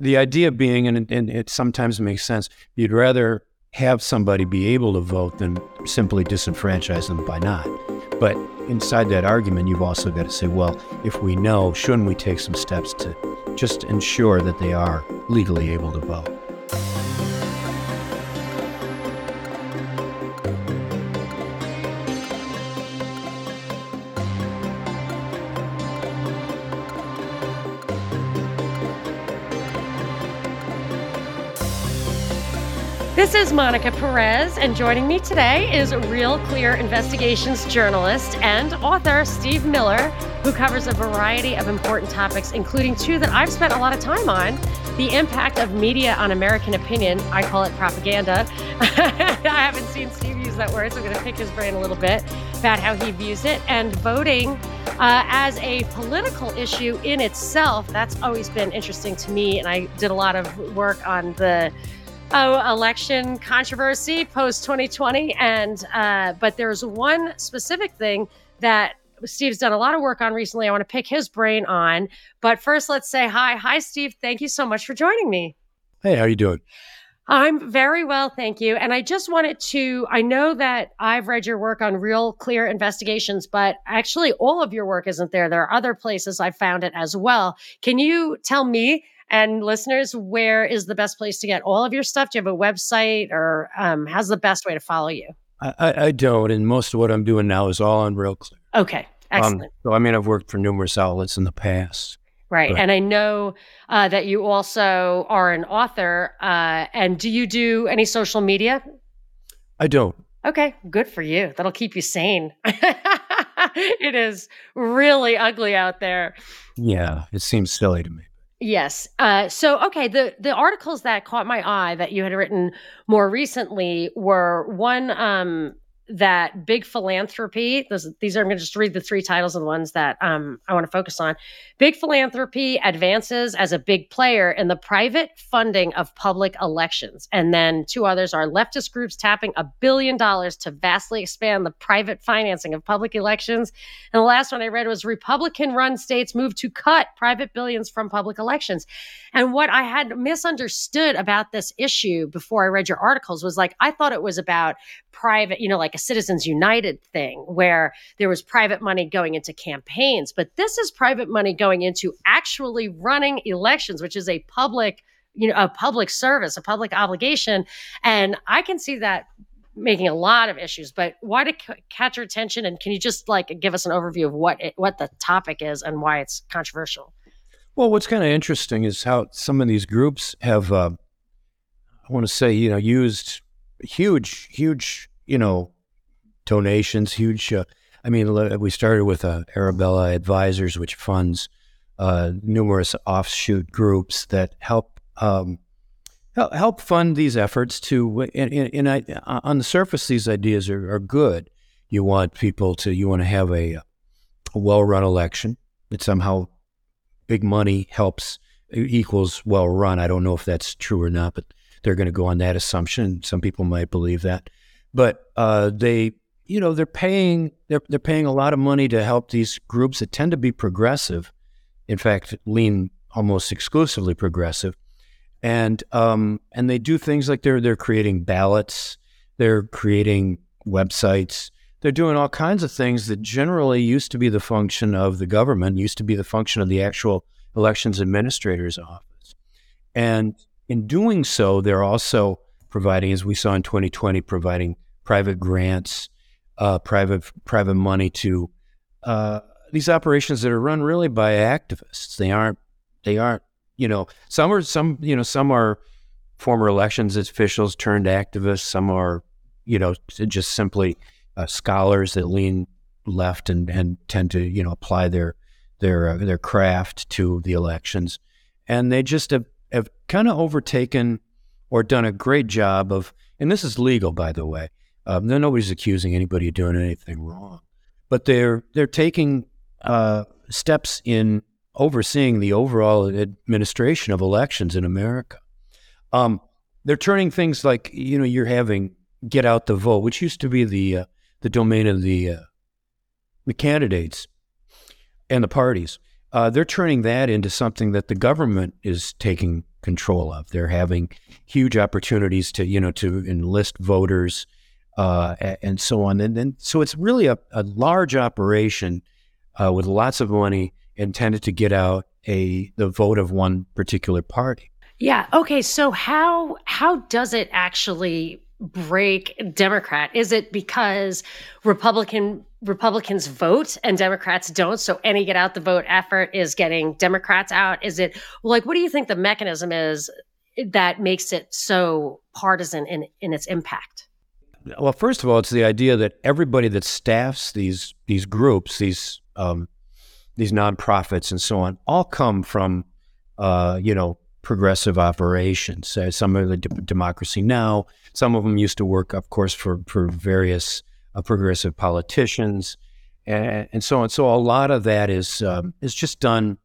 the idea being, and, and it sometimes makes sense, you'd rather have somebody be able to vote than simply disenfranchise them by not. But inside that argument, you've also got to say, well, if we know, shouldn't we take some steps to just ensure that they are legally able to vote? This is Monica Perez, and joining me today is Real Clear Investigations journalist and author Steve Miller, who covers a variety of important topics, including two that I've spent a lot of time on the impact of media on American opinion. I call it propaganda. I haven't seen Steve use that word, so I'm going to pick his brain a little bit about how he views it, and voting uh, as a political issue in itself. That's always been interesting to me, and I did a lot of work on the oh, election controversy post 2020. And, uh, but there's one specific thing that Steve's done a lot of work on recently. I want to pick his brain on. But first, let's say hi. Hi, Steve. Thank you so much for joining me. Hey, how you doing? I'm very well, thank you. And I just wanted to, I know that I've read your work on Real Clear Investigations, but actually all of your work isn't there. There are other places I found it as well. Can you tell me and listeners, where is the best place to get all of your stuff? Do you have a website or um, how's the best way to follow you? I, I, don't. And most of what I'm doing now is all on Real Clear. Okay. Um, excellent. Um, so, I mean, I've worked for numerous outlets in the past. Right. But. And I know uh, that you also are an author. Uh, and do you do any social media? I don't. Okay. Good for you. That'll keep you sane. it is really ugly out there. Yeah. It seems silly to me. Yes. Uh, so, okay, the the articles that caught my eye that you had written more recently were one um, that big philanthropy those, these are i'm going to just read the three titles of the ones that um, i want to focus on. Big philanthropy advances as a big player in the private funding of public elections. And then two others are leftist groups tapping a billion dollars to vastly expand the private financing of public elections. And the last one i read was republican run states move to cut private billions from public elections. And what i had misunderstood about this issue before i read your articles was like i thought it was about private, you know, like a Citizens United thing where there was private money going into campaigns. But this is private money going into actually running elections, which is a public, you know, a public service, a public obligation. And I can see that making a lot of issues but why to c- catch your attention and can you just like give us an overview of what it, what the topic is and why it's controversial well what's kind of interesting is how some of these groups have uh, i want to say you know used huge, huge, you know, donations, huge. Uh, I mean, we started with uh, Arabella Advisors, which funds uh, numerous offshoot groups that help um, help fund these efforts. To and, and I, on the surface, these ideas are, are, good. You want people to you want to have a, a well run election that somehow big money helps equals well run. I don't know if that's true or not, but they're going to go on that assumption. Some people might believe that, but uh, they, you know, they're paying they're they're paying a lot of money to help these groups that tend to be progressive. In fact, lean almost exclusively progressive, and um, and they do things like they're they're creating ballots, they're creating websites, they're doing all kinds of things that generally used to be the function of the government, used to be the function of the actual elections administrator's office, and in doing so, they're also providing, as we saw in 2020, providing private grants, uh, private private money to uh, these operations that are run really by activists. They aren't. They aren't. You know, some are some. You know, some are former elections officials turned activists. Some are, you know, just simply uh, scholars that lean left and and tend to you know apply their their uh, their craft to the elections, and they just have have kind of overtaken or done a great job of, and this is legal, by the way. Um, nobody's accusing anybody of doing anything wrong, but they're they're taking uh, steps in overseeing the overall administration of elections in America. Um, they're turning things like you know you're having get out the vote, which used to be the uh, the domain of the uh, the candidates and the parties uh, they're turning that into something that the government is taking control of. They're having huge opportunities to you know to enlist voters uh, and so on. And then so it's really a, a large operation uh, with lots of money intended to get out a the vote of one particular party. Yeah. Okay. So how how does it actually break Democrat? Is it because Republican Republicans vote and Democrats don't? So any get out the vote effort is getting Democrats out? Is it like what do you think the mechanism is that makes it so partisan in, in its impact? Well, first of all, it's the idea that everybody that staffs these these groups, these um, these nonprofits and so on, all come from uh, you know progressive operations. Uh, some of the Democracy Now, some of them used to work, of course, for, for various uh, progressive politicians and, and, so on. So a lot of that is, um, is just done.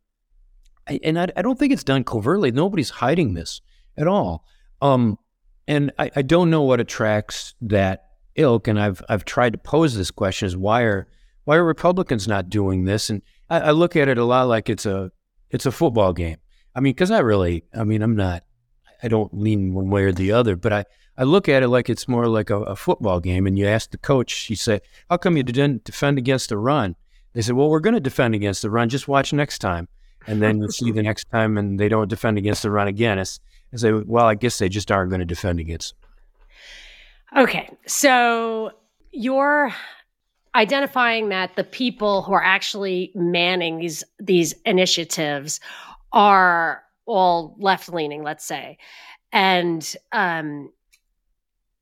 And I, I, don't think it's done covertly. Nobody's hiding this at all. Um, and I, I don't know what attracts that ilk. And I've, I've tried to pose this question is why are, why are Republicans not doing this? And I, I look at it a lot like it's a, it's a football game I mean, because I really, I mean, I'm not, I don't lean one way or the other, but I, I look at it like it's more like a, a football game. And you ask the coach, she said, How come you didn't defend against the run? They said, Well, we're going to defend against the run. Just watch next time. And then you see the next time and they don't defend against the run again. It's, I say, Well, I guess they just aren't going to defend against. Okay. So you're identifying that the people who are actually manning these these initiatives are all left leaning, let's say. And um,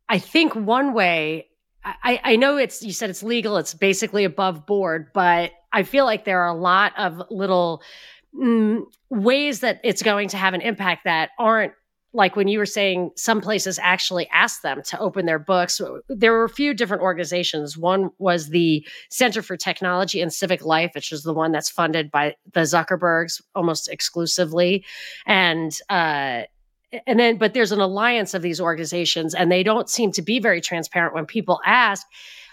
I think one way, I, I know it's, you said it's legal, it's basically above board, but I feel like there are a lot of little mm, ways that it's going to have an impact that aren't like when you were saying some places actually asked them to open their books. There were a few different organizations. One was the center for technology and civic life which is the one that's funded by the zuckerbergs almost exclusively. And uh, and then but there's an alliance of these organizations and they don't seem to be very transparent when people ask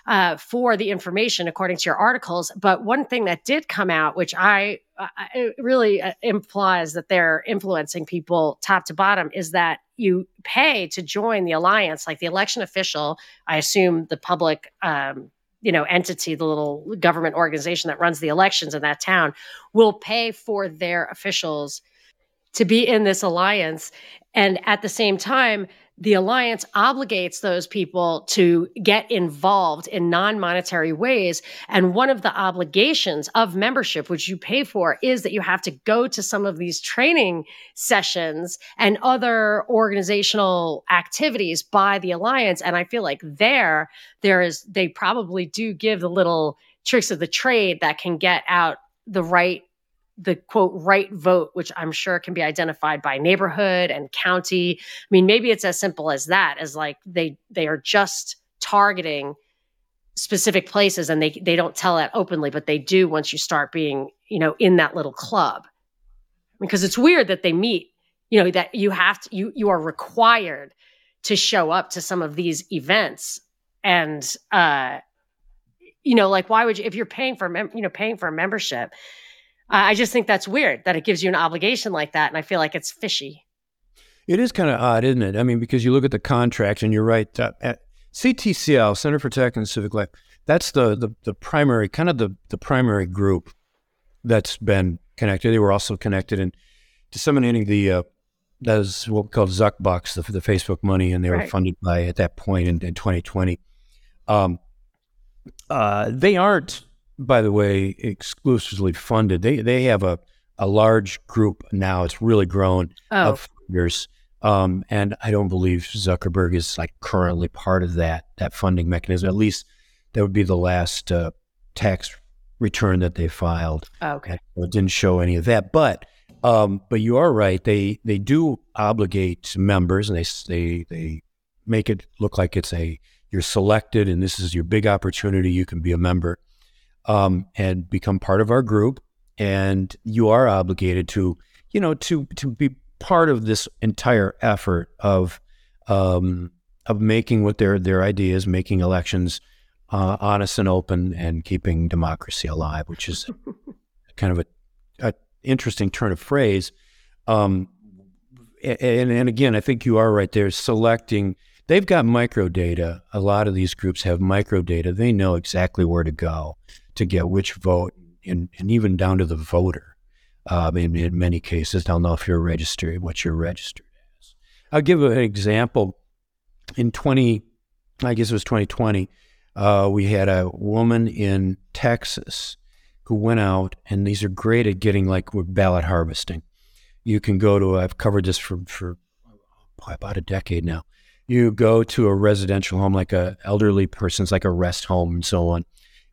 uh, for the information according to your articles. But one thing that did come out, which I, I really uh, implies that they're influencing people top to bottom, is that you pay to join the alliance, like the election official. I assume the public. Um, you know entity the little government organization that runs the elections in that town will pay for their officials to be in this alliance and at the same time the alliance obligates those people to get involved in non-monetary ways. And one of the obligations of membership which you pay for is that you have to go to some of these training sessions and other organizational activities by the alliance. And i feel like there there is they probably do give the little tricks of the trade that can get out the right the quote right vote, which I'm sure can be identified by neighborhood and county. I mean, maybe it's as simple as that, as like they they are just targeting specific places and they they don't tell that openly, but they do once you start being, you know, in that little club. Because it's weird that they meet, you know, that you have to you you are required to show up to some of these events and uh you know like why would you if you're paying for mem- you know paying for a membership I just think that's weird that it gives you an obligation like that. And I feel like it's fishy. It is kind of odd, isn't it? I mean, because you look at the contract and you're right. Uh, at CTCL, Center for Tech and Civic Life, that's the, the, the primary, kind of the, the primary group that's been connected. They were also connected in disseminating the, uh, that is what we call Zuck Bucks, the, the Facebook money, and they right. were funded by, at that point in, in 2020. Um, uh, they aren't by the way, exclusively funded. They they have a, a large group now. It's really grown oh. of funders. Um, and I don't believe Zuckerberg is like currently part of that that funding mechanism. At least that would be the last uh, tax return that they filed. Oh, okay, so it didn't show any of that. But um, but you are right. They they do obligate members, and they they they make it look like it's a you're selected, and this is your big opportunity. You can be a member um, and become part of our group. And you are obligated to, you know, to to be part of this entire effort of um, of making what their their ideas, making elections uh, honest and open, and keeping democracy alive, which is kind of a, a interesting turn of phrase. Um, and, and again, I think you are right there. Selecting, they've got micro data. A lot of these groups have micro data. They know exactly where to go to get which vote, and, and even down to the voter. Um, in, in many cases, they'll know if you're registered, what you're registered as. I'll give an example. In 20, I guess it was 2020, uh, we had a woman in Texas who went out, and these are great at getting like ballot harvesting. You can go to, I've covered this for, for about a decade now. You go to a residential home, like a elderly person's, like a rest home and so on,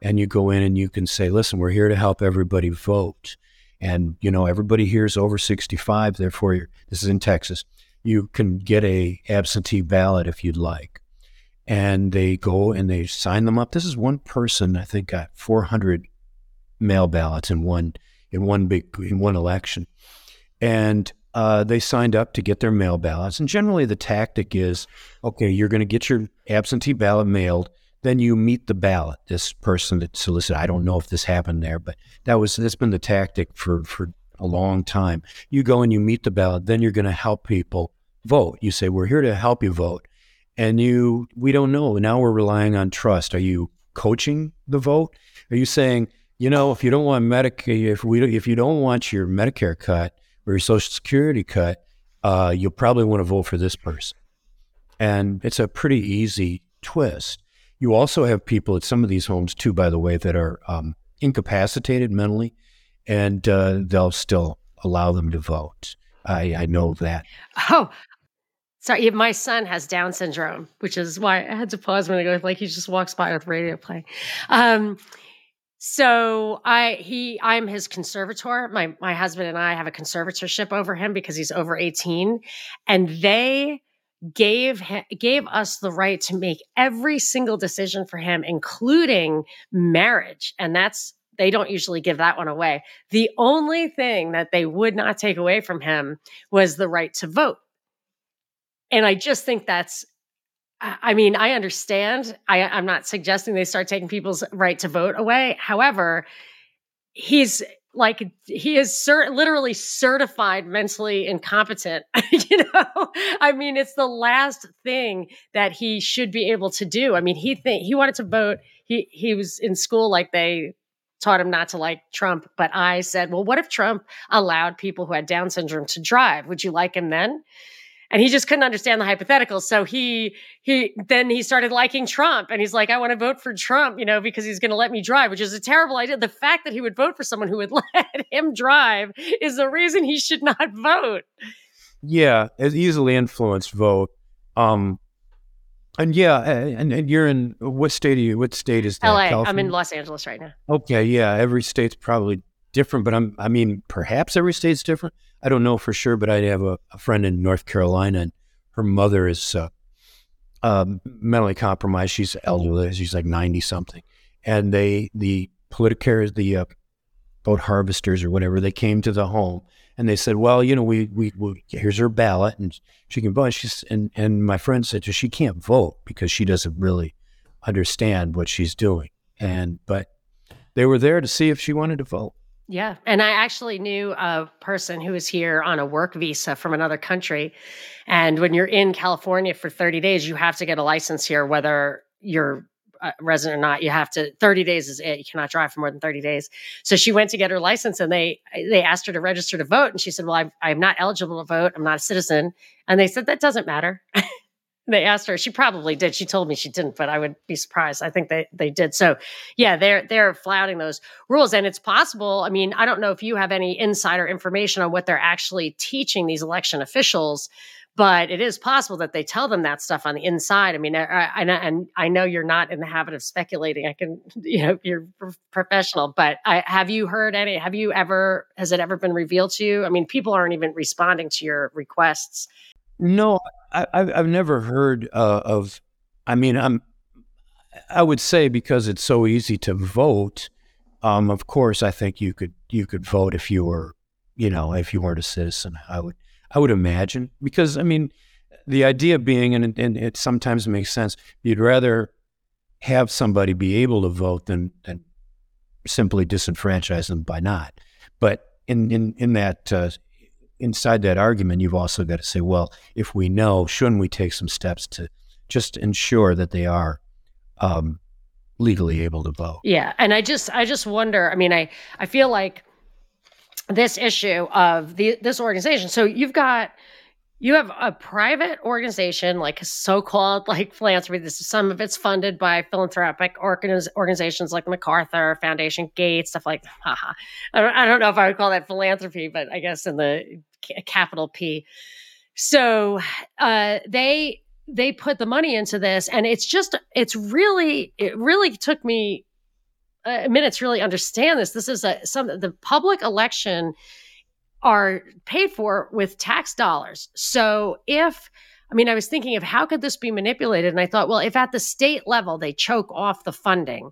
and you go in and you can say, listen, we're here to help everybody vote. And, you know, everybody here is over 65, therefore, this is in Texas. You can get a absentee ballot if you'd like. And they go and they sign them up. This is one person, I think, got 400 mail ballots in one in one big in one election, and uh, they signed up to get their mail ballots. And generally, the tactic is, okay, you're going to get your absentee ballot mailed. Then you meet the ballot. This person that solicited. I don't know if this happened there, but that was that's been the tactic for for a long time. You go and you meet the ballot. Then you're going to help people vote. You say, we're here to help you vote. And you, we don't know. Now we're relying on trust. Are you coaching the vote? Are you saying, you know, if you don't want Medicare, if we, if you don't want your Medicare cut or your Social Security cut, uh, you'll probably want to vote for this person. And it's a pretty easy twist. You also have people at some of these homes too, by the way, that are um, incapacitated mentally, and uh, they'll still allow them to vote. I, I know that. Oh, sorry. My son has Down syndrome, which is why I had to pause when I go. Like he just walks by with radio playing. Um, so I he I'm his conservator. My my husband and I have a conservatorship over him because he's over 18 and they gave gave us the right to make every single decision for him including marriage and that's they don't usually give that one away. The only thing that they would not take away from him was the right to vote. And I just think that's I mean, I understand. I, I'm not suggesting they start taking people's right to vote away. However, he's like he is cert- literally certified mentally incompetent you know? I mean it's the last thing that he should be able to do. I mean he think he wanted to vote he he was in school like they taught him not to like trump but i said well what if trump allowed people who had down syndrome to drive? Would you like him then and he just couldn't understand the hypothetical so he he then he started liking trump and he's like i want to vote for trump you know because he's going to let me drive which is a terrible idea the fact that he would vote for someone who would let him drive is the reason he should not vote yeah it's easily influenced vote um and yeah, and, and you're in what state are you? What state is that? LA. California? I'm in Los Angeles right now. Okay, yeah, every state's probably different, but I'm I mean, perhaps every state's different. I don't know for sure, but I have a, a friend in North Carolina, and her mother is uh, um, mentally compromised. She's elderly; she's like ninety something, and they the politicars, the uh, vote harvesters or whatever, they came to the home and they said, "Well, you know, we we, we here's her ballot, and she can vote." She's and and my friend said, "She can't vote because she doesn't really understand what she's doing." And but they were there to see if she wanted to vote. Yeah. And I actually knew a person who was here on a work visa from another country. And when you're in California for 30 days, you have to get a license here, whether you're a resident or not. You have to 30 days is it. You cannot drive for more than 30 days. So she went to get her license and they they asked her to register to vote. And she said, Well, I'm, I'm not eligible to vote. I'm not a citizen. And they said, That doesn't matter. they asked her she probably did. She told me she didn't but i would be surprised. I think they they did. So yeah they're they're flouting those rules. And it's possible i mean i don't know if you have any insider information on what they're actually teaching these election officials but it is possible that they tell them that stuff on the inside. I mean I, I, and i know you're not in the habit of speculating. I can you know you're professional but I, have you heard any have you ever has it ever been revealed to you? I mean people aren't even responding to your requests no, I, I've never heard uh, of. I mean, I'm. I would say because it's so easy to vote. Um, of course, I think you could you could vote if you were, you know, if you weren't a citizen. I would I would imagine because I mean, the idea being, and, and it sometimes makes sense. You'd rather have somebody be able to vote than than simply disenfranchise them by not. But in in in that uh, inside that argument, you've also got to say, well, if we know, shouldn't we take some steps to just ensure that they are um, legally able to vote? Yeah, and I just I just wonder. I mean, I I feel like this issue of the this organization. So you've got you have a private organization like so-called like philanthropy. This is some of it's funded by philanthropic organiz- organizations like macarthur foundation gates stuff like haha I don't, I don't know if i would call that philanthropy but i guess in the capital p. So uh, they they put the money into this and it's just it's really it really took me a minute to really understand this. This is a some the public election are paid for with tax dollars. So if I mean, I was thinking of how could this be manipulated? And I thought, well, if at the state level they choke off the funding,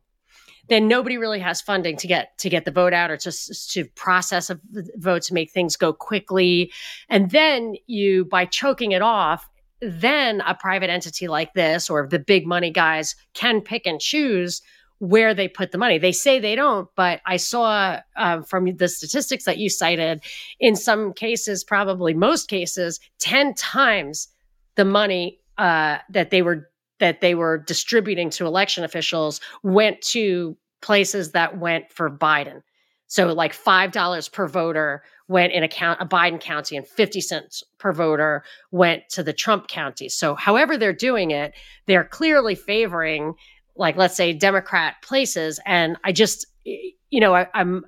then nobody really has funding to get to get the vote out or just to process a vote to make things go quickly. And then you, by choking it off, then a private entity like this or the big money guys can pick and choose where they put the money. They say they don't, but I saw uh, from the statistics that you cited, in some cases, probably most cases, ten times the money uh, that they were that they were distributing to election officials went to places that went for Biden. So, like five dollars per voter went in a count a Biden county, and fifty cents per voter went to the Trump county. So, however they're doing it, they're clearly favoring like let's say democrat places and i just you know I, i'm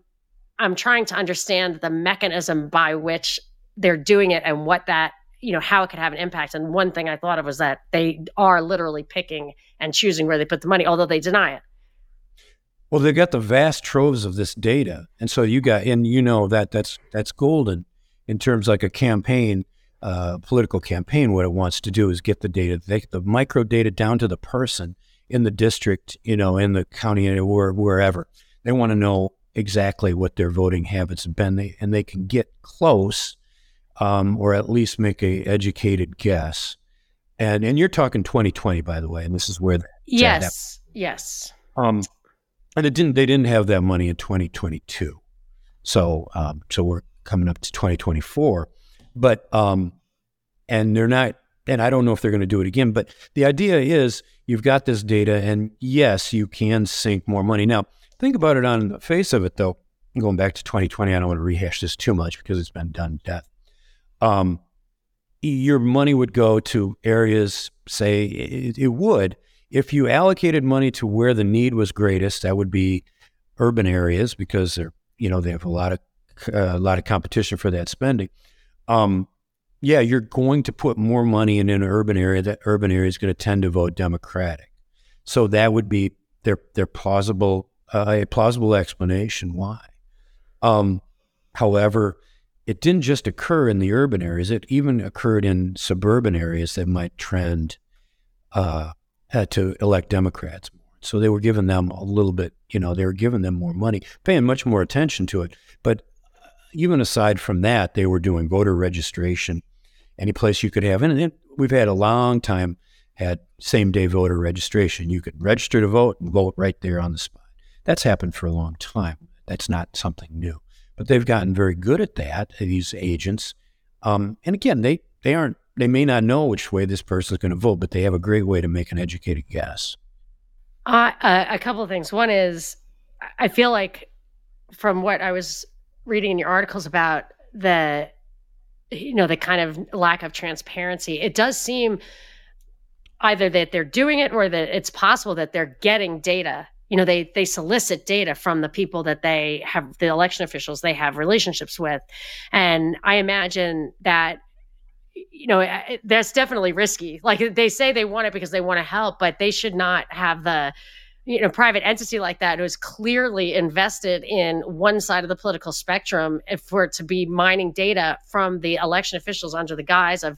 i'm trying to understand the mechanism by which they're doing it and what that you know how it could have an impact. And one thing i thought of was that they are literally picking and choosing where they put the money although they deny it. Well they've got the vast troves of this data. And so you got and you know that that's that's golden in terms like a campaign uh, political campaign. What it wants to do is get the data they, the micro data down to the person in the district, you know, in the county or wherever. They want to know exactly what their voting habits have been, they, and they can get close, um, or at least make a educated guess. And and you're talking 2020, by the way, and this is where that, yes, yes. Um, and it didn't. They didn't have that money in 2022, so um, so we're coming up to 2024, but um, and they're not and I don't know if they're going to do it again, but the idea is you've got this data, and yes, you can sink more money. Now, think about it on the face of it, though. Going back to 2020, I don't want to rehash this too much because it's been done to death. Um, your money would go to areas, say, it, it would. If you allocated money to where the need was greatest, that would be urban areas because they're, you know, they have a lot of uh, a lot of competition for that spending. Um, yeah, you're going to put more money in an urban area. That urban area is going to tend to vote Democratic. So that would be their their plausible uh, a plausible explanation why. Um, however, it didn't just occur in the urban areas; it even occurred in suburban areas that might trend uh, to elect Democrats more. So they were giving them a little bit, you know, they were giving them more money, paying much more attention to it. But uh, even aside from that, they were doing voter registration any place you could have. And we've had a long time had same day voter registration. You could register to vote and vote right there on the spot. That's happened for a long time. That's not something new. But they've gotten very good at that, these agents. Um, and again, they, they aren't they may not know which way this person is going to vote, but they have a great way to make an educated guess. Uh, uh, a couple of things. One is, I feel like from what I was reading in your articles about the you know the kind of lack of transparency it does seem either that they're doing it or that it's possible that they're getting data. You know they they solicit data from the people that they have the election officials they have relationships with. And i imagine that you know that's definitely risky. Like they say they want it because they want to help but they should not have the you know private entity like that who is clearly invested in one side of the political spectrum for it to be mining data from the election officials under the guise of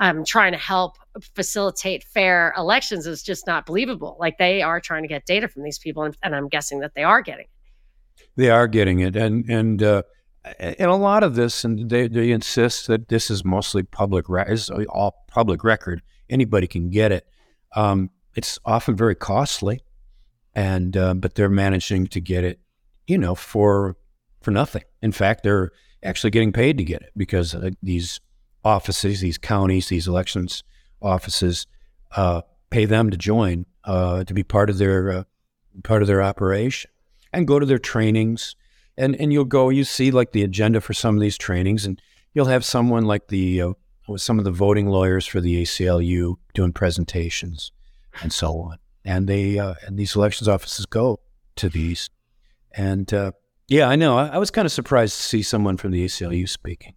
um, trying to help facilitate fair elections is just not believable. Like they are trying to get data from these people and, and i'm guessing that they are getting it. They are getting it and and uh, and a lot of this and they, they insist that this is mostly public is all public record. Anybody can get it. Um, it's often very costly and uh, but they're managing to get it, you know, for for nothing. In fact, they're actually getting paid to get it because uh, these offices, these counties, these elections offices uh, pay them to join uh, to be part of their uh, part of their operation and go to their trainings. And and you'll go, you see like the agenda for some of these trainings, and you'll have someone like the uh, some of the voting lawyers for the ACLU doing presentations and so on. And they uh, and these elections offices go to these, and uh, yeah, I know. I, I was kind of surprised to see someone from the ACLU speaking.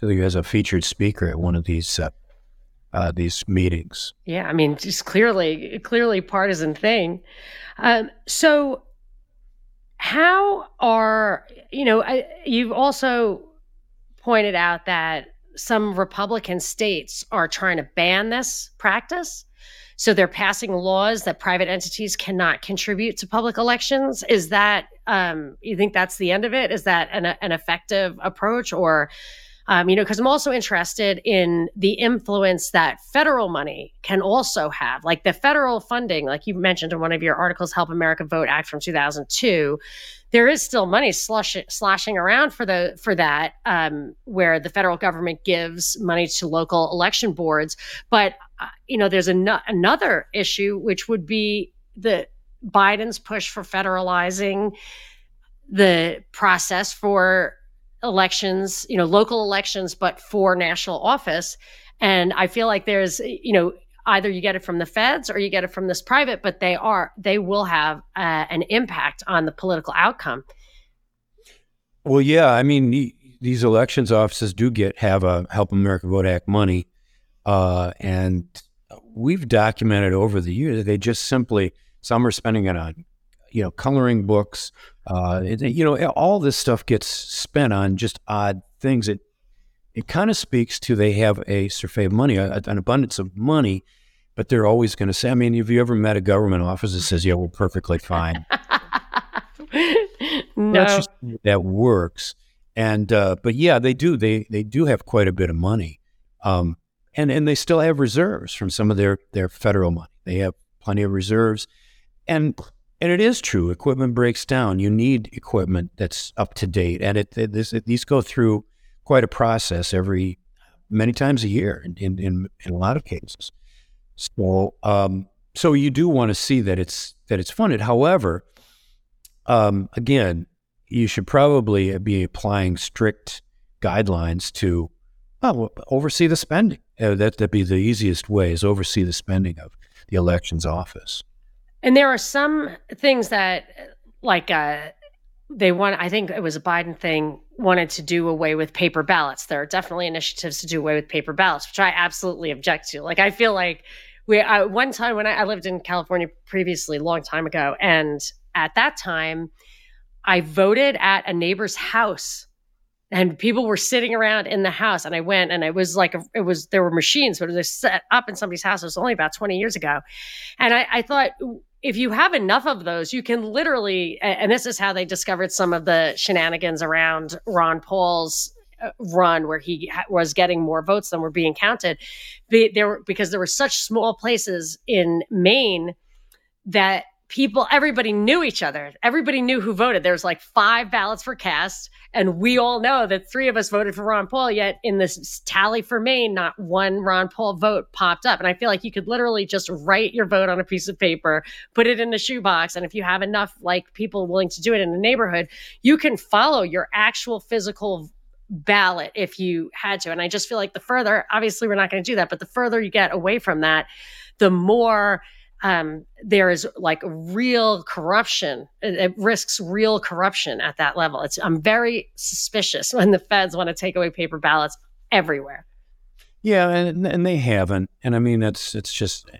So he has a featured speaker at one of these uh, uh, these meetings. Yeah, I mean, just clearly, clearly partisan thing. Um, so, how are you know? I, you've also pointed out that some Republican states are trying to ban this practice. So they're passing laws that private entities cannot contribute to public elections. Is that um, you think that's the end of it? Is that an, an effective approach, or um, you know, because I'm also interested in the influence that federal money can also have, like the federal funding, like you mentioned in one of your articles, Help America Vote Act from 2002. There is still money slush, around for the for that, um, where the federal government gives money to local election boards. But uh, you know, there's an- another issue, which would be the Biden's push for federalizing the process for elections, you know, local elections, but for national office. And I feel like there's, you know, either you get it from the feds or you get it from this private, but they are, they will have uh, an impact on the political outcome. Well, yeah. I mean, these elections offices do get, have a Help America Vote Act money. Uh, and we've documented over the years, they just simply, some are spending it on you know, coloring books. Uh, it, you know, all this stuff gets spent on just odd things. It it kind of speaks to they have a surfeit of money, an abundance of money, but they're always going to say. I mean, have you ever met a government office that says, "Yeah, we're perfectly fine"? no. That's just that works. And uh, but yeah, they do. They they do have quite a bit of money, um, and and they still have reserves from some of their their federal money. They have plenty of reserves, and and it is true. Equipment breaks down. You need equipment that's up to date, and it, it, this, it these go through quite a process every many times a year in, in, in a lot of cases. So um, so you do want to see that it's that it's funded. However, um, again, you should probably be applying strict guidelines to well, oversee the spending. Uh, that that'd be the easiest way is oversee the spending of the elections office. And there are some things that, like, uh, they want, I think it was a Biden thing, wanted to do away with paper ballots. There are definitely initiatives to do away with paper ballots, which I absolutely object to. Like, I feel like we, I, one time when I, I lived in California previously, long time ago, and at that time, I voted at a neighbor's house and people were sitting around in the house and i went and it was like a, it was there were machines but was set up in somebody's house. It was only about 20 years ago. And I, I thought if you have enough of those, you can literally, and this is how they discovered some of the shenanigans around Ron Paul's run where he was getting more votes than were being counted. There were, because there were such small places in Maine that people, everybody knew each other. Everybody knew who voted. There was like five ballots for cast, and we all know that three of us voted for Ron Paul. Yet in this tally for Maine, not one Ron Paul vote popped up. And I feel like you could literally just write your vote on a piece of paper, put it in a shoebox, and if you have enough like people willing to do it in a neighborhood, you can follow your actual physical ballot if you had to. And I just feel like the further, obviously, we're not going to do that, but the further you get away from that, the more um, there is like real corruption. It, it, risks real corruption at that level. It's I'm very suspicious when the feds want to take away paper ballots everywhere. Yeah, and and they haven't. And I mean, it's it's just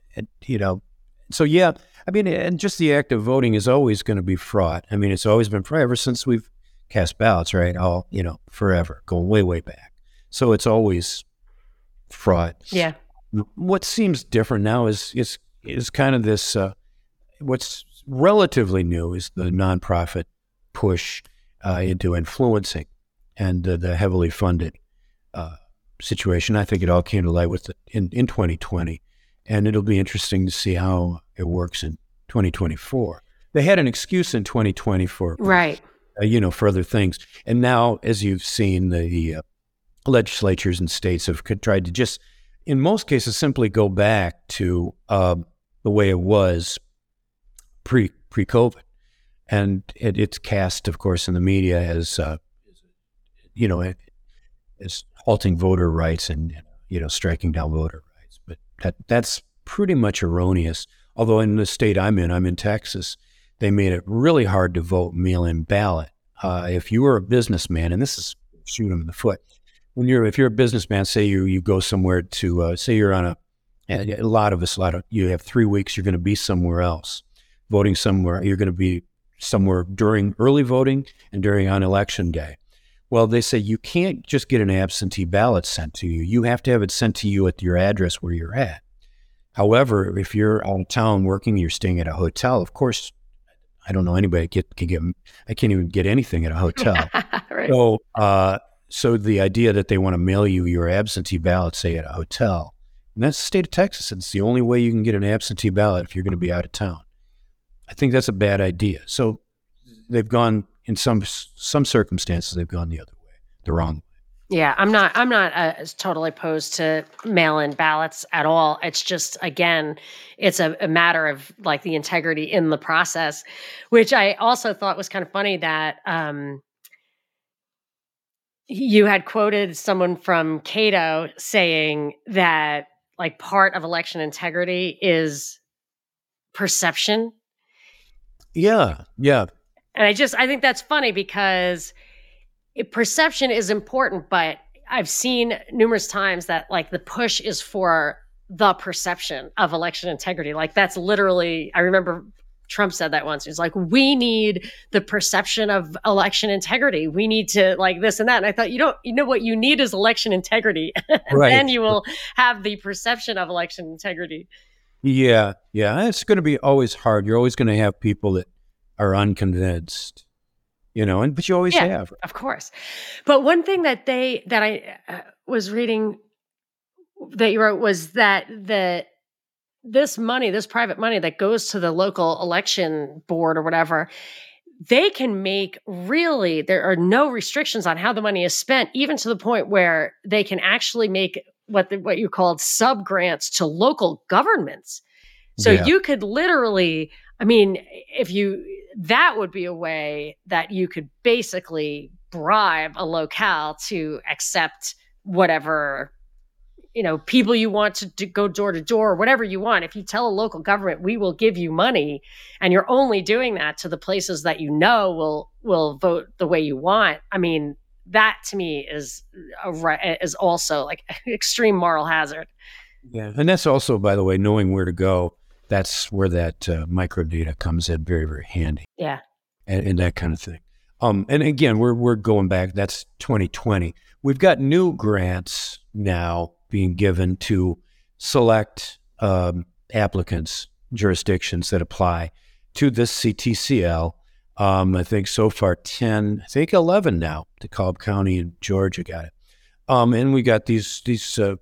you know, so yeah. I mean, and just the act of voting is always going to be fraught. I mean, it's always been fraught ever since we've cast ballots, right? All you know, forever, going way way back. So it's always fraught. Yeah. What seems different now is is is kind of this uh, what's relatively new is the nonprofit push uh, into influencing and uh, the heavily funded uh, situation. I think it all came to light with the, in in 2020, and it'll be interesting to see how it works in 2024. They had an excuse in 2020 for right uh, you know, for other things. And now, as you've seen, the uh, legislatures and states have tried to just, in most cases, simply go back to uh, the way it was pre pre COVID, and it, it's cast, of course, in the media as uh, you know, as halting voter rights and you know striking down voter rights. But that that's pretty much erroneous. Although in the state I'm in, I'm in Texas, they made it really hard to vote mail-in ballot. Uh, if you were a businessman, and this is shoot them in the foot, when you're if you're a businessman, say you you go somewhere to uh, say you're on a a lot of us, a lot of you have three weeks, you're going to be somewhere else, voting somewhere. You're going to be somewhere during early voting and during on election day. Well, they say you can't just get an absentee ballot sent to you. You have to have it sent to you at your address where you're at. However, if you're out of town working, you're staying at a hotel, of course, I don't know anybody get, can get, I can't even get anything at a hotel. right. So, uh, so the idea that they want to mail you your absentee ballot, say at a hotel, and that's the state of Texas. It's the only way you can get an absentee ballot if you're going to be out of town. I think that's a bad idea. So they've gone in some some circumstances they've gone the other way, the wrong way. Yeah, I'm not. I'm not uh, totally opposed to mail-in ballots at all. It's just again, it's a, a, matter of like the integrity in the process, which I also thought was kind of funny that um, you had quoted someone from Cato saying that like part of election integrity is perception. Yeah, yeah. And I just I think that's funny because perception is important, but I've seen numerous times that like the push is for the perception of election integrity. Like that's literally I remember Trump said that once. He's like, we need the perception of election integrity. We need to like this and that. And I thought, you don't, you know what you need is election integrity. and right. then you will have the perception of election integrity. Yeah. Yeah. It's going to be always hard. You're always going to have people that are unconvinced you know and but you always yeah, have. of course. But one thing that they that i uh, was reading that you wrote was that the this money this private money that goes to the local election board or whatever they can make really there are no restrictions on how the money is spent even to the point where they can actually make what the, what you called sub grants to local governments. So yeah. you could literally i mean if you that would be a way that you could basically bribe a locale to accept whatever you know people you want to, go door to door or whatever you want. If you tell a local government we will give you money and you're only doing that to the places that you know will will vote the way you want i mean that to me is a, is also like extreme moral hazard. Yeah and that's also by the way knowing where to go that's where that uh, microdata comes in very, very handy. Yeah. And, and, that kind of thing. Um, and again, we're, we're going back, that's 2020. We've got new grants now being given to select um, applicants, jurisdictions that apply to this CTCL. Um, I think so far 10, I think 11 now. DeKalb County and Georgia got it. Um, and we got these, these uh,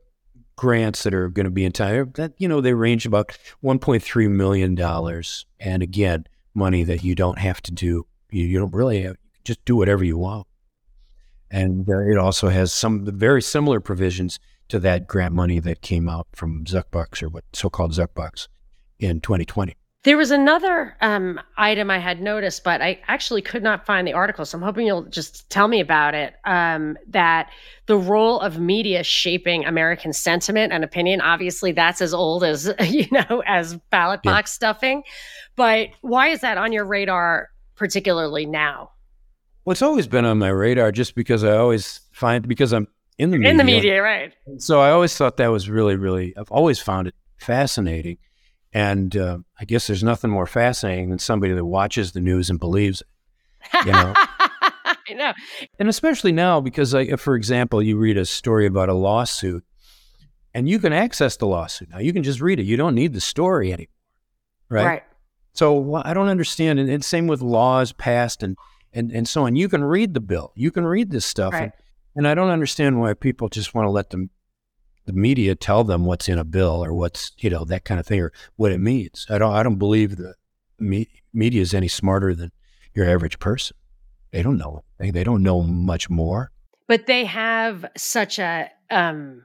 grants that are going to be entire that you know they range about 1.3 million dollars. And again money that you don't have to do you, you don't really have, just do whatever you want. And uh, it also has some very similar provisions to that grant money that came out from Zuckbucks or what so-called Zuckbucks in 2020 there was another um, item I had noticed, but I actually could not find the article. So I'm hoping you'll just tell me about it. Um, that the role of media shaping American sentiment and opinion. Obviously, that's as old as you know as ballot box yeah. stuffing. But why is that on your radar, particularly now? Well, it's always been on my radar, just because I always find because I'm in the media. In the media, right? So I always thought that was really, really. I've always found it fascinating and uh, I guess there's nothing more fascinating than somebody that watches the news and believes it. You know. I know. And especially now, because, like, if, for example, you read a story about a lawsuit, and you can access the lawsuit now. You can just read it. You don't need the story anymore, right? Right. So I don't understand. And, and, same with laws passed and, and and so on. You can read the bill. You can read this stuff. Right. And, and I don't understand why people just want to let them the media tell them what's in a bill or what's you know that kind of thing or what it means. I don't I don't believe the me- media is any smarter than your average person. they don't know. They, they don't know much more. But they have such a um,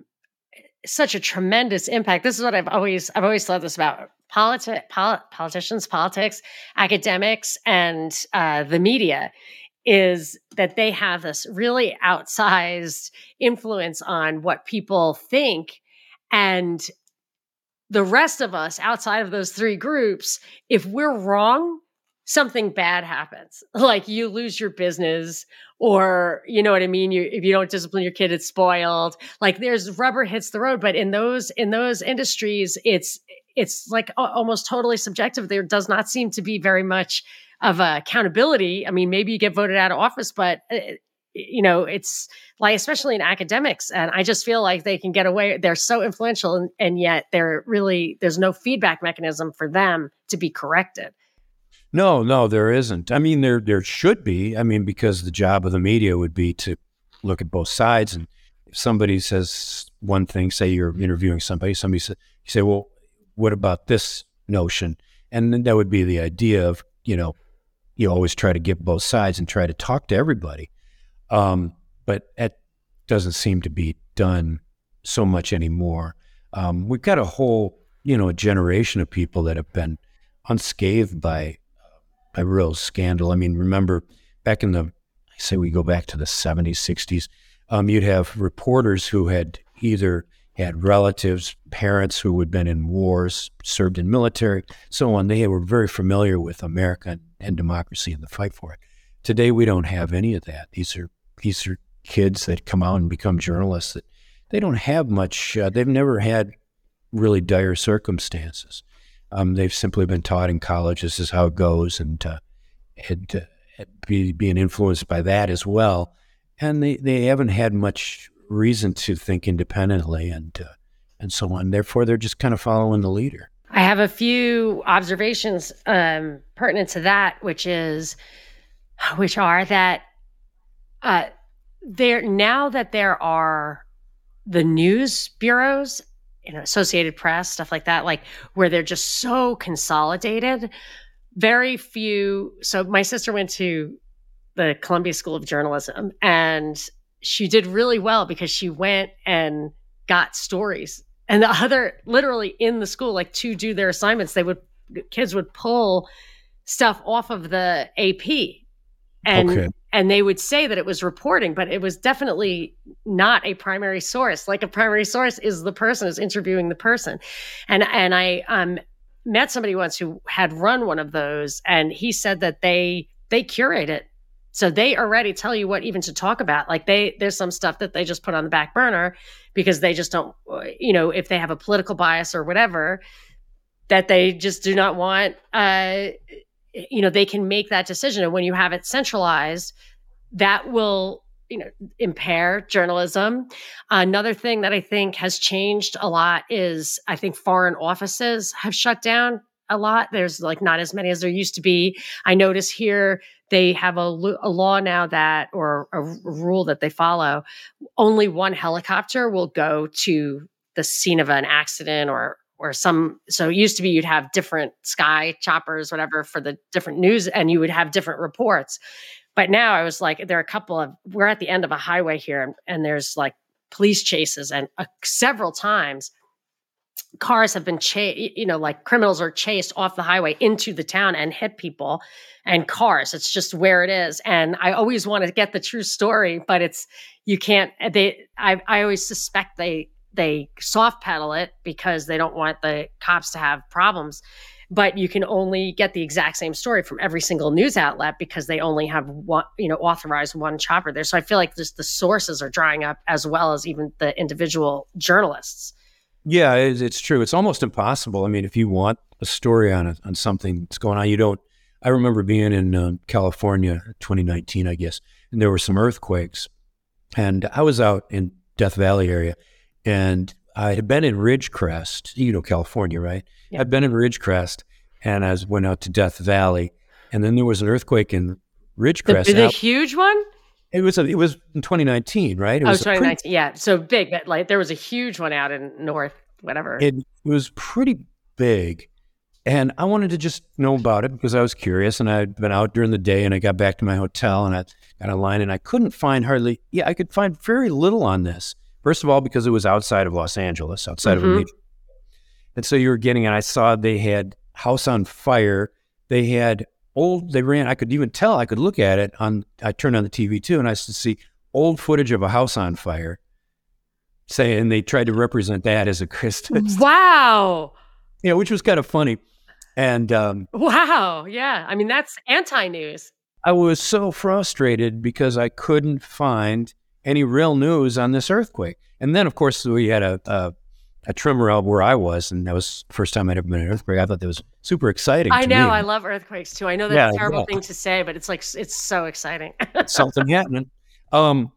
such a tremendous impact. This is what I've always I've always thought this about politi- pol- politicians, politics, academics, and uh, the media is that they have this really outsized influence on what people think. And the rest of us outside of those three groups if we're wrong something bad happens. Like you lose your business or you know what i mean? You if you don't discipline your kid it's spoiled. Like there's rubber hits the road. But in those in those industries it's it's like almost totally subjective. There does not seem to be very much of uh, accountability i mean maybe you get voted out of office but uh, you know it's like especially in academics and i just feel like they can get away they're so influential and, and yet they're really there's no feedback mechanism for them to be corrected no, no, there isn't. I mean, there there should be. I mean, because the job of the media would be to look at both sides. And if somebody says one thing, say you're interviewing somebody, somebody says, you say, well, what about this notion? And then that would be the idea of, you know, you always try to get both sides and try to talk to everybody. Um, but that doesn't seem to be done so much anymore. Um, we've got a whole, you know, a generation of people that have been unscathed by a real scandal. I mean, remember back in the, I say we go back to the 70s, 60s, um, you'd have reporters who had either had relatives, parents who had been in wars, served in military, so on. They were very familiar with America and democracy and the fight for it. Today, we don't have any of that. These are these are kids that come out and become journalists that they don't have much. Uh, they've never had really dire circumstances. Um, they've simply been taught in college this is how it goes, and uh, and uh, be, being influenced by that as well. And they, they haven't had much reason to think independently, and uh, and so on. Therefore, they're just kind of following the leader. I have a few observations um, pertinent to that, which is, which are that uh, there now that there are the news bureaus you know, Associated Press, stuff like that, like where they're just so consolidated. Very few. So my sister went to the Columbia School of Journalism and she did really well because she went and got stories. And the other, literally in the school, like to do their assignments, they would, kids would pull stuff off of the AP and okay. and they would say that it was reporting but it was definitely not a primary source like a primary source is the person is interviewing the person and and i um met somebody once who had run one of those and he said that they they curate it so they already tell you what even to talk about. Like they there's some stuff that they just put on the back burner because they just don't you know if they have a political bias or whatever that they just do not want uh you know they can make that decision. And when you have it centralized that will you know impair journalism. Another thing that i think has changed a lot is i think foreign offices have shut down a lot. There's like not as many as there used to be. I notice here they have a, a law now that or a rule that they follow only one helicopter will go to the scene of an accident or or some so it used to be you'd have different sky choppers whatever for the different news and you would have different reports. But now i was like there are a couple of we're at the end of a highway here and, and there's like police chases and uh, several times cars have been chased you know like criminals are chased off the highway into the town and hit people and cars. It's just where it is. And i always want to get the true story but it's you can't they i, I always suspect they they soft pedal it because they don't want the cops to have problems. But you can only get the exact same story from every single news outlet because they only have one you know authorized one chopper there. So i feel like just the sources are drying up as well as even the individual journalists yeah it's, it's true it's almost impossible i mean if you want a story on it on something that's going on you don't i remember being in uh, california 2019 i guess and there were some earthquakes and i was out in death valley area and I had been in Ridgecrest, you know, California, right? Yeah. I'd been in Ridgecrest and I went out to Death Valley. And then there was an earthquake in Ridgecrest. The, the huge one? It was a, it was in 2019, right? It oh, 2019. Pretty, yeah. So big. Like there was a huge one out in North, whatever. It, it was pretty big. and I wanted to just know about it because I was curious, and I'd been out during the day, and I got back to my hotel, and I got online, and I couldn't find hardly. Yeah, I could find very little on this. First of all, because it was outside of Los Angeles, outside mm-hmm. of a major, and so you were getting, and I saw they had House on Fire. They had old. They ran. I could even tell. I could look at it on. I turned on the TV too, and I could see old footage of a house on fire. Say, and they tried to represent that as a Christmas. Wow. Yeah, which was kind of funny. And um, wow, yeah. I mean, that's anti news. I was so frustrated because I couldn't find any real news on this earthquake. And then, of course, we had a, a, a tremor out where I was, and that was the first time I'd ever been in an earthquake. I thought that was super exciting. I know. Me. I love earthquakes too. I know that's yeah, a terrible yeah. thing to say, but it's like, it's so exciting. something happening. Um,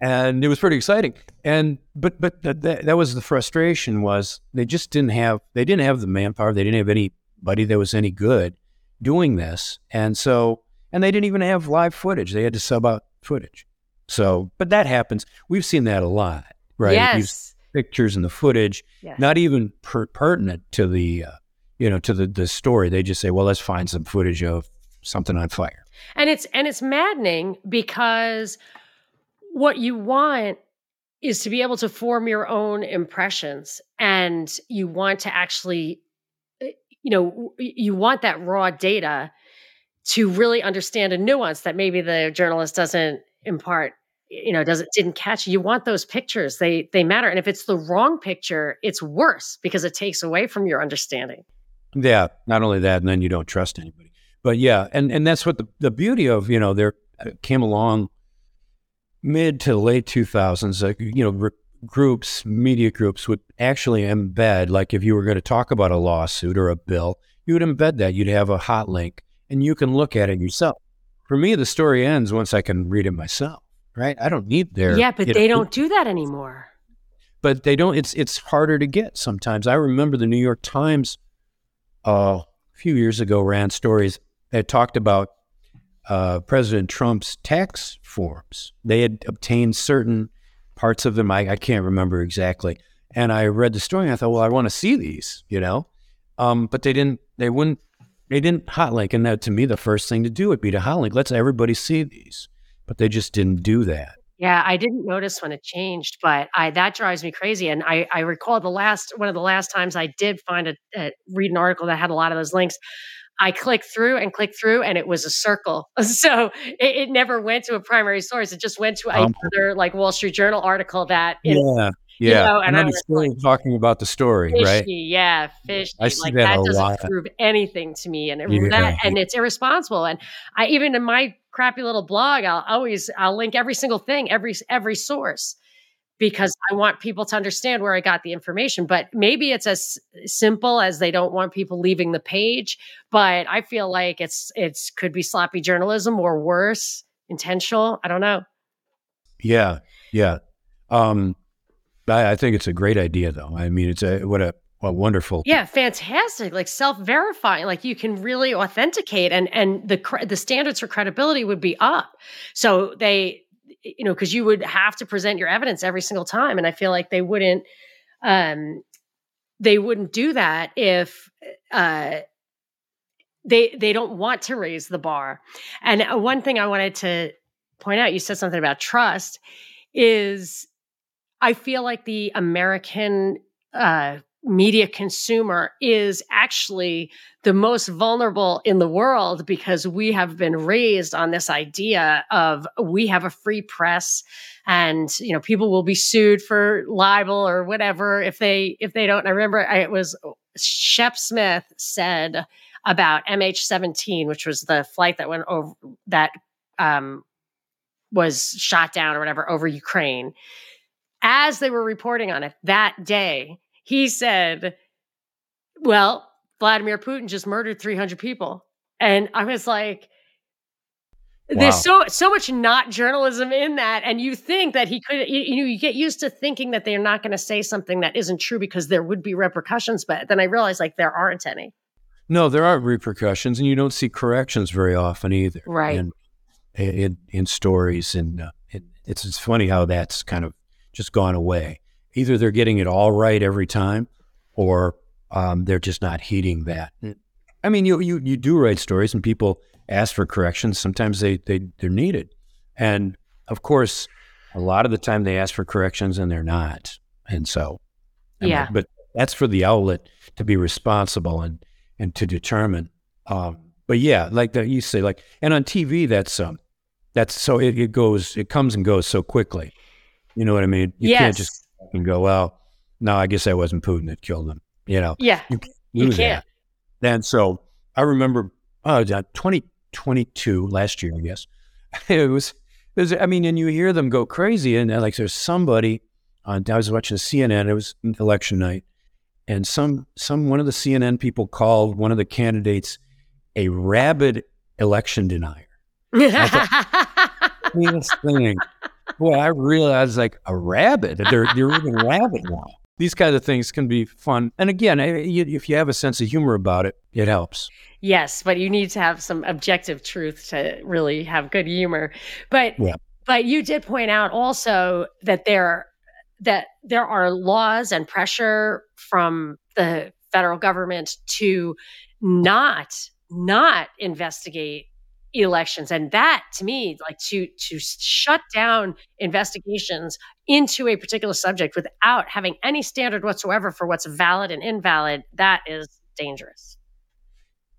and it was pretty exciting. And but but that, that was the frustration was they just didn't have they didn't have the manpower. They didn't have anybody that was any good doing this, and so and they didn't even have live footage. They had to sub out footage. So, but that happens. We've seen that a lot, right? Yes. Pictures and the footage, yes. not even per- pertinent to the uh, you know to the the story. They just say, well, let's find some footage of something on fire. And it's and it's maddening because what you want is to be able to form your own impressions and you want to actually eh, you know you want that raw data to really understand a nuance that maybe the journalist doesn't impart you know doesn't didn't catch you. Want those pictures. They they matter. And if it's the wrong picture it's worse because it takes away from your understanding. Yeah not only that and then you don't trust anybody. But yeah and and that's what the, the beauty of you know there uh, came along mid to late 2000s, uh, you know, r- groups, media groups would actually embed, like if you were going to talk about a lawsuit or a bill, you would embed that. You'd have a hot link and you can look at it yourself. For me, the story ends once I can read it myself, right? I don't need their. Yeah, but they know, don't do that anymore. But they don't, it's, it's harder to get sometimes. I remember the New York Times uh, a few years ago ran stories that talked about uh, President Trump's tax forms. They had obtained certain parts of them. I, I, can't remember exactly. And I read the story and I thought, well, I want to see these, you know? Um, but they didn't, they wouldn't, they didn't hotlink. And that to me, the first thing to do would be to hotlink. Let's everybody see these. But they just didn't do that. Yeah, I didn't notice when it changed, but I that drives me crazy. And I, I recall the last one of the last times I did find a, a read an article that had a lot of those links. I clicked through and clicked through, and it was a circle. So it, it never went to a primary source. It just went to um, another like Wall Street Journal article that. Is, yeah. Yeah, you know, and I was like, talking about the story, fishy, right? Yeah, fishy. I see like that, that doesn't lot. prove anything to me, and yeah. that, and it's irresponsible. And I even in my crappy little blog, I'll always I'll link every single thing, every every source because I want people to understand where I got the information. But maybe it's as simple as they don't want people leaving the page. But I feel like it's it's could be sloppy journalism or worse, intentional. I don't know. Yeah, yeah. Um, I, I think it's a great idea, though. I mean, it's a what a what wonderful. Yeah, fantastic. Like self-verifying, like you can really authenticate and and the the standards for credibility would be up. So they you know, because you would have to present your evidence every single time. And I feel like they wouldn't, um, they wouldn't do that if uh, they they don't want to raise the bar. And uh, one thing I wanted to point out, you said something about trust, is I feel like the American uh, media consumer is actually the most vulnerable in the world because we have been raised on this idea of we have a free press and you know people will be sued for libel or whatever if they if they don't. I remember it was Shep Smith said about MH17 which was the flight that went over that um was shot down or whatever over Ukraine as they were reporting on it that day he said, Well, Vladimir Putin just murdered 300 people. And I was like, wow. There's so so much not journalism in that, and you think that he could. You, you know, you get used to thinking that they're not going to say something that isn't true because there would be repercussions. But then I realized like there aren't any. No, there aren't repercussions, and you don't see corrections very often either. Right. In in, in stories, and uh, it, it's it's funny how that's kind of just gone away either they're getting it all right every time or um, they're just not heeding that. I mean, you you you do write stories, and people ask for corrections. Sometimes they they they're needed, and of course, a lot of the time they ask for corrections and they're not, and so I mean, Yeah. but that's for the outlet to be responsible and and to determine. Um, but yeah, like that you say, like, and on TV, that's um, that's so it, it goes, it comes and goes so quickly. You know what I mean? You yes. can't just and go, well, no, I guess that wasn't Putin that killed him. You know, yeah. you You can't. that. And so I remember, oh, 2022 last year, I guess. It was, it was, I mean, and you hear them go crazy. And like there's somebody on, I was watching CNN, it was election night. And some, some, one of the CNN people called one of the candidates a rabid election denier. Weirdest thing. Boy, I realized like a rabbit. They're, they're even rabid now. These kinds of things can be fun. And again, if you have a sense of humor about it, it helps. Yes, but you need to have some objective truth to really have good humor. But Yeah. but you did point out also that there that there are laws and pressure from the federal government to not not investigate elections and that to me like to to shut down investigations into a particular subject without having any standard whatsoever for what's valid and invalid that is dangerous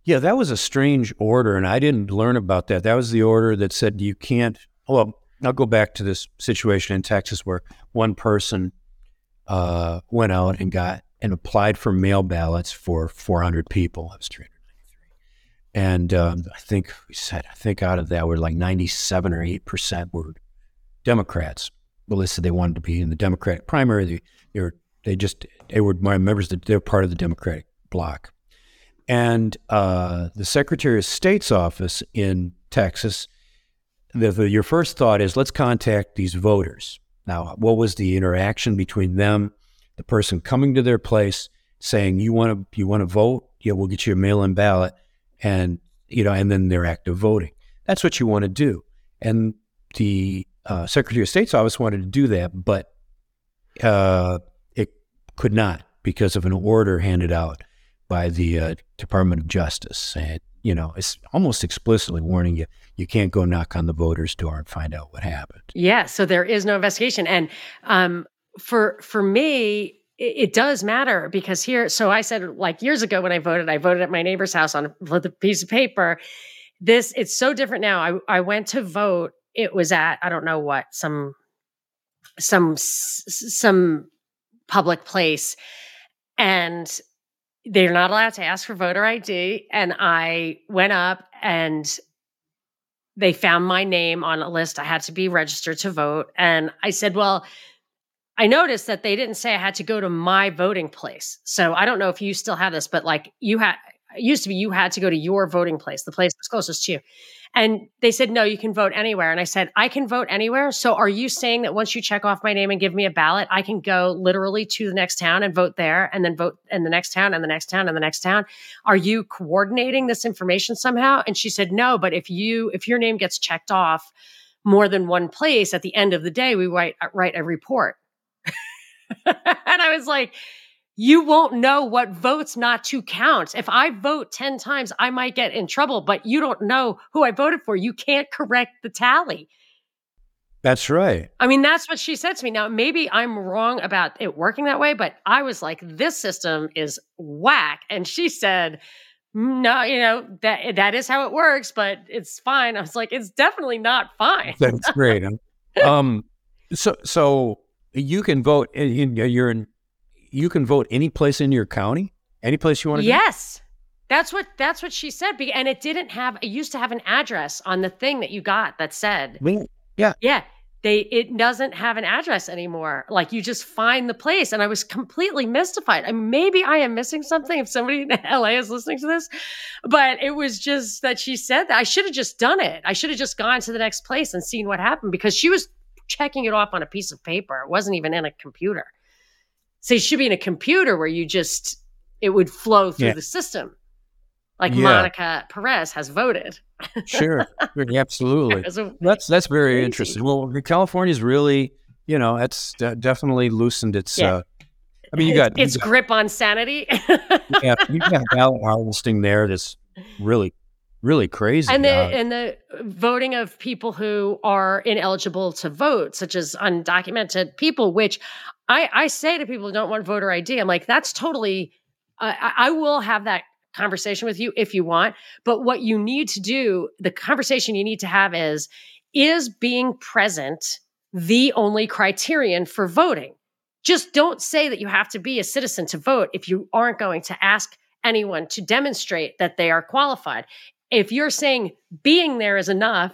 Yeah, that was a strange order, and I didn't learn about that. That was the order that said you can't. Well, I'll go back to this situation in Texas where one person uh, went out and got and applied for mail ballots for 400 people. That was 393, and um, I think we said I think out of that we're like 97 or 8 percent were Democrats. Well, they said they wanted to be in the Democratic primary. They, they were they just they were my members they're part of the Democratic bloc. And uh, the Secretary of State's office in Texas, the, the, your first thought is let's contact these voters. Now, what was the interaction between them, the person coming to their place, saying you want to you want to vote? Yeah, we'll get you a mail-in ballot, and you know, and then their active voting. That's what you want to do. And the uh, Secretary of State's office wanted to do that, but uh, it could not because of an order handed out by the uh, Department of Justice. And, you know, it's almost explicitly warning you you can't go knock on the voter's door and find out what happened. Yeah, so there is no investigation, and um, for for me, it, does matter because here. So I said like years ago when I voted, I voted at my neighbor's house on a, piece of paper. This it's so different now. I I went to vote. It was at I don't know what some some some public place, and they're not allowed to ask for voter ID. And I went up and they found my name on a list. I had to be registered to vote. And I said, Well, I noticed that they didn't say I had to go to my voting place. So I don't know if you still have this, but like you had, it used to be you had to go to your voting place, the place that's closest to you. And they said, no, you can vote anywhere. And I said, I can vote anywhere. So are you saying that once you check off my name and give me a ballot, I can go literally to the next town and vote there and then vote in the next town and the next town and the next town? Are you coordinating this information somehow? And she said, no, but if you, if your name gets checked off more than one place at the end of the day, we write, write a report. and I was like, you won't know what votes not to count. If I vote 10 times, I might get in trouble, but you don't know who I voted for. You can't correct the tally. That's right. I mean, that's what she said to me. Now, maybe I'm wrong about it working that way, but I was like, this system is whack. And she said, no, you know, that that is how it works, but it's fine. I was like, it's definitely not fine. That's great. um, so so you can vote. In, in, uh, you're in. You can vote any place in your county, any place you want to. Yes. That's what that's what she said. And it didn't have it used to have an address on the thing that you got that said yeah Yeah. They it doesn't have an address anymore. Like you just find the place. And I was completely mystified. I mean, maybe I am missing something if somebody in LA is listening to this. But it was just that she said that I should have just done it. I should have just gone to the next place and seen what happened because she was checking it off on a piece of paper. It wasn't even in a computer. So it should be in a computer where you just it would flow through Yeah. the system. Like Yeah. Monica Perez has voted. Sure, absolutely. That's that's very Crazy. interesting. Well, California's really, you know, it's de- definitely loosened its Yeah. uh, I mean, you got its you got, grip on sanity. yeah, you got ballot harvesting there. That's really, really crazy. and the Uh, and the voting of people who are ineligible to vote, such as undocumented people, which I, I say to people who don't want voter ID, I'm like, that's totally. I I I will have that conversation with you if you want, but what you need to do, the conversation you need to have is, is being present the only criterion for voting? Just don't say that you have to be a citizen to vote if you aren't going to ask anyone to demonstrate that they are qualified. If you're saying being there is enough,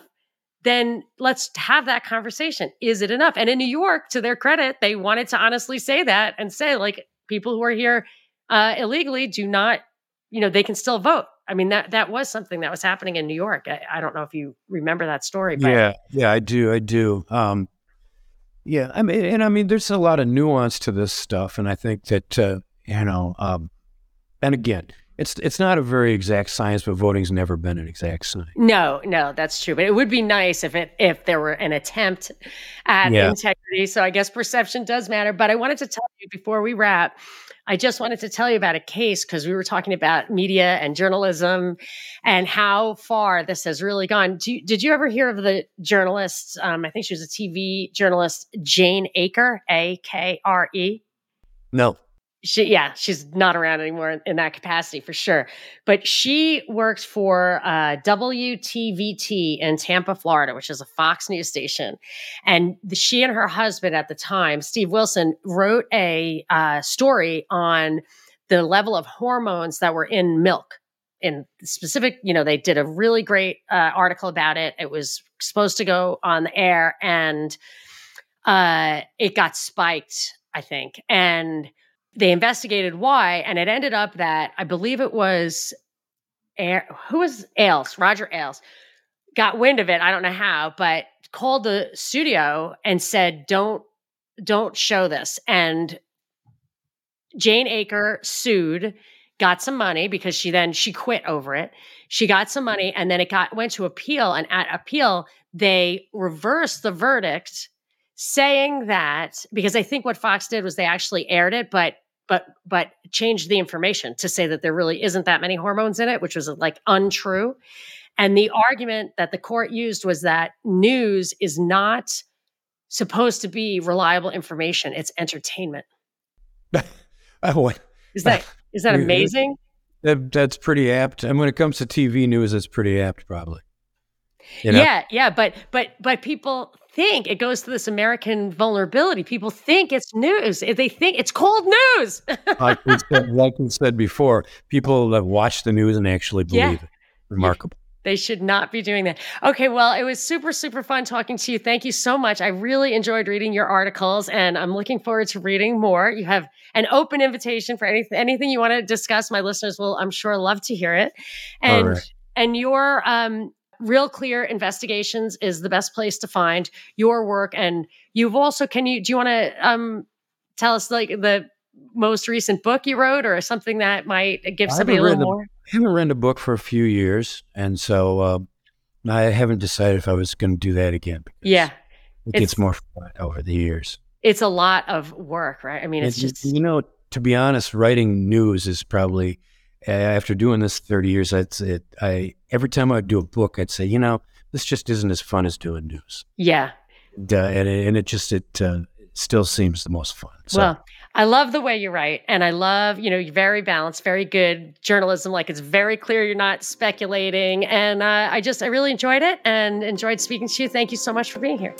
then let's have that conversation. Is it enough? And in New York, to their credit, they wanted to honestly say that and say, like, people who are here uh, illegally do not, you know, they can still vote. I mean, that that was something that was happening in New York. I, I don't know if you remember that story, but yeah, yeah, I do, I do. Um, yeah, I mean, and I mean, there's a lot of nuance to this stuff, and I think that uh, you know, um, and again, it's it's not a very exact science, but voting's never been an exact science. No, no, that's true. But it would be nice if it if there were an attempt at Yeah. integrity. So I guess perception does matter. But I wanted to tell you before we wrap, I just wanted to tell you about a case because we were talking about media and journalism and how far this has really gone. Do you, did you ever hear of the journalist? Um, I think she was a TV journalist, Jane Akre, A K R E No, she yeah she's not around anymore in, that capacity for sure. But she works for uh, wtvt in tampa florida which is a fox news station. And the, she and her husband at the time steve wilson wrote a uh, story on the level of hormones that were in milk. In specific you know they did a really great uh, article about it. It was supposed to go on the air and uh, it got spiked i think. And they investigated why, and it ended up that I believe it was who was Ailes, Roger Ailes, got wind of it. I don't know how, but called the studio and said, "Don't, don't show this." And Jane Akre sued, got some money because she then she quit over it. She got some money, and then it got went to appeal, and at appeal they reversed the verdict saying that because I think what Fox did was they actually aired it, but but but changed the information to say that there really isn't that many hormones in it, which was like untrue. And the argument that the court used was that news is not supposed to be reliable information; it's entertainment. oh, Is that is that amazing? that, that's pretty apt. And when it comes to TV news, it's pretty apt, probably. You know? Yeah, yeah, but but but people think it goes to this American vulnerability. People think it's news. They think it's cold news. like we said, like we said before, people that watch the news and actually believe Yeah. it. Remarkable. They should not be doing that. Okay, well, it was super, super fun talking to you. Thank you so much. I really enjoyed reading your articles, and I'm looking forward to reading more. You have an open invitation for anything, anything you want to discuss. My listeners will, I'm sure, love to hear it. And right. and your um, real clear investigations is the best place to find your work. And you've also, can you, do you want to um, tell us like the most recent book you wrote, or something that might give somebody a little more? I haven't read a book for a few years, and so uh, I haven't decided if I was going to do that again. because Yeah, it it's- gets more fun over the years. it's a lot of work, right? I mean, it's And just you know, to be honest, writing news is probably after doing this thirty years. I'd say I every time I'd do a book, I'd say, you know, this just isn't as fun as doing news, yeah. and, uh, and, it, and it just it uh, still seems the most fun. So, Well, I love the way you write, and I love, you know, you're very balanced, very good journalism. Like it's very clear you're not speculating, and uh, I just, I really enjoyed it and enjoyed speaking to you. Thank you so much for being here.